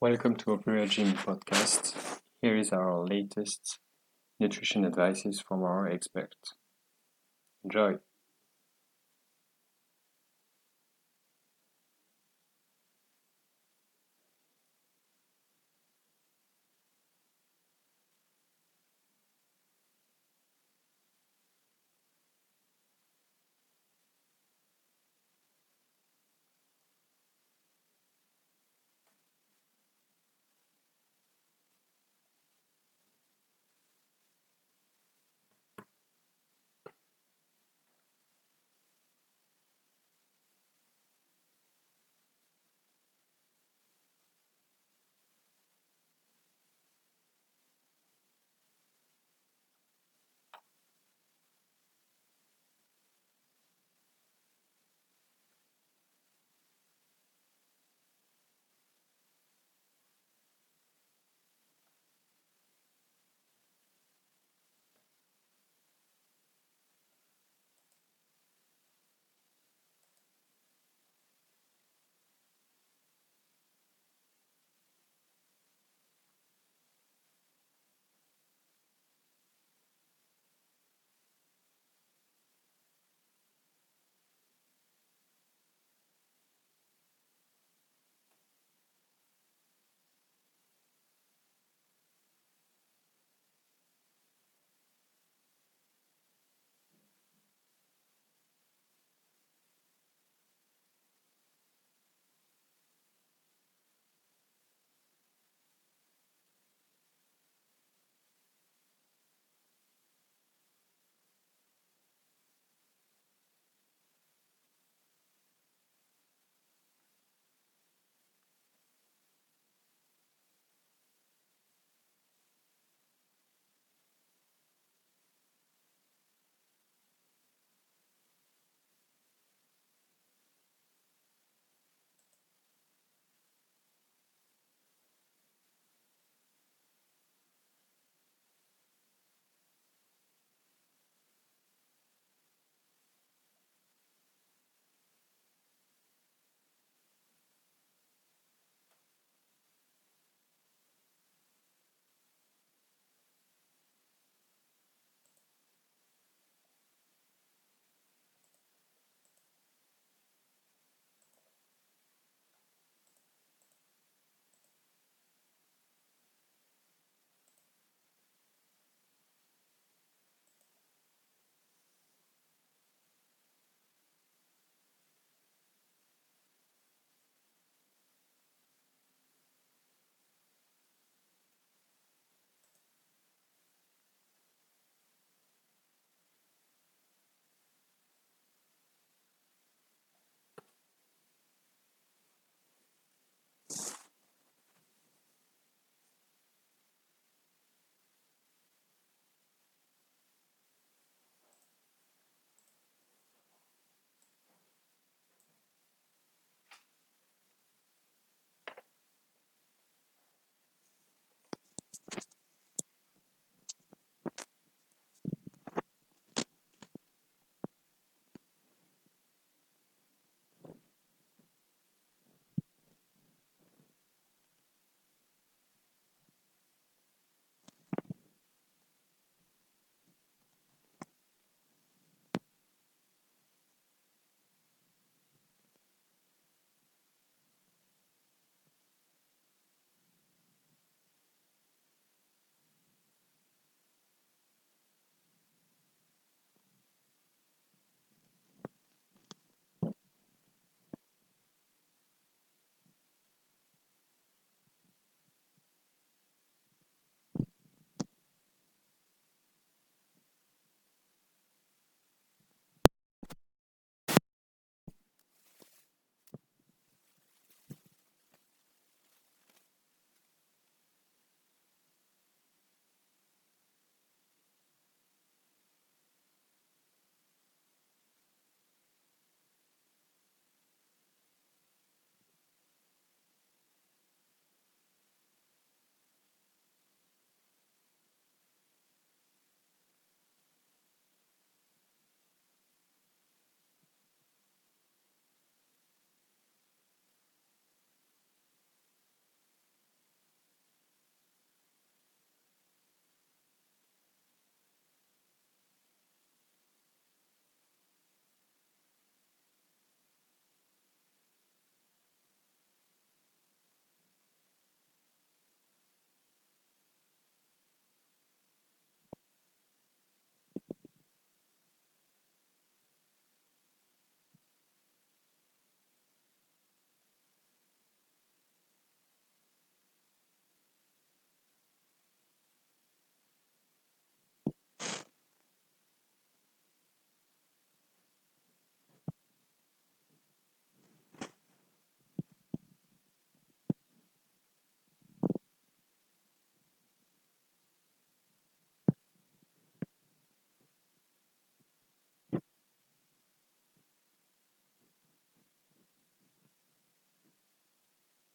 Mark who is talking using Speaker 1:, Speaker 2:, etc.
Speaker 1: Welcome to Opera Gym podcast. Here is our latest nutrition advices from our expert. Enjoy.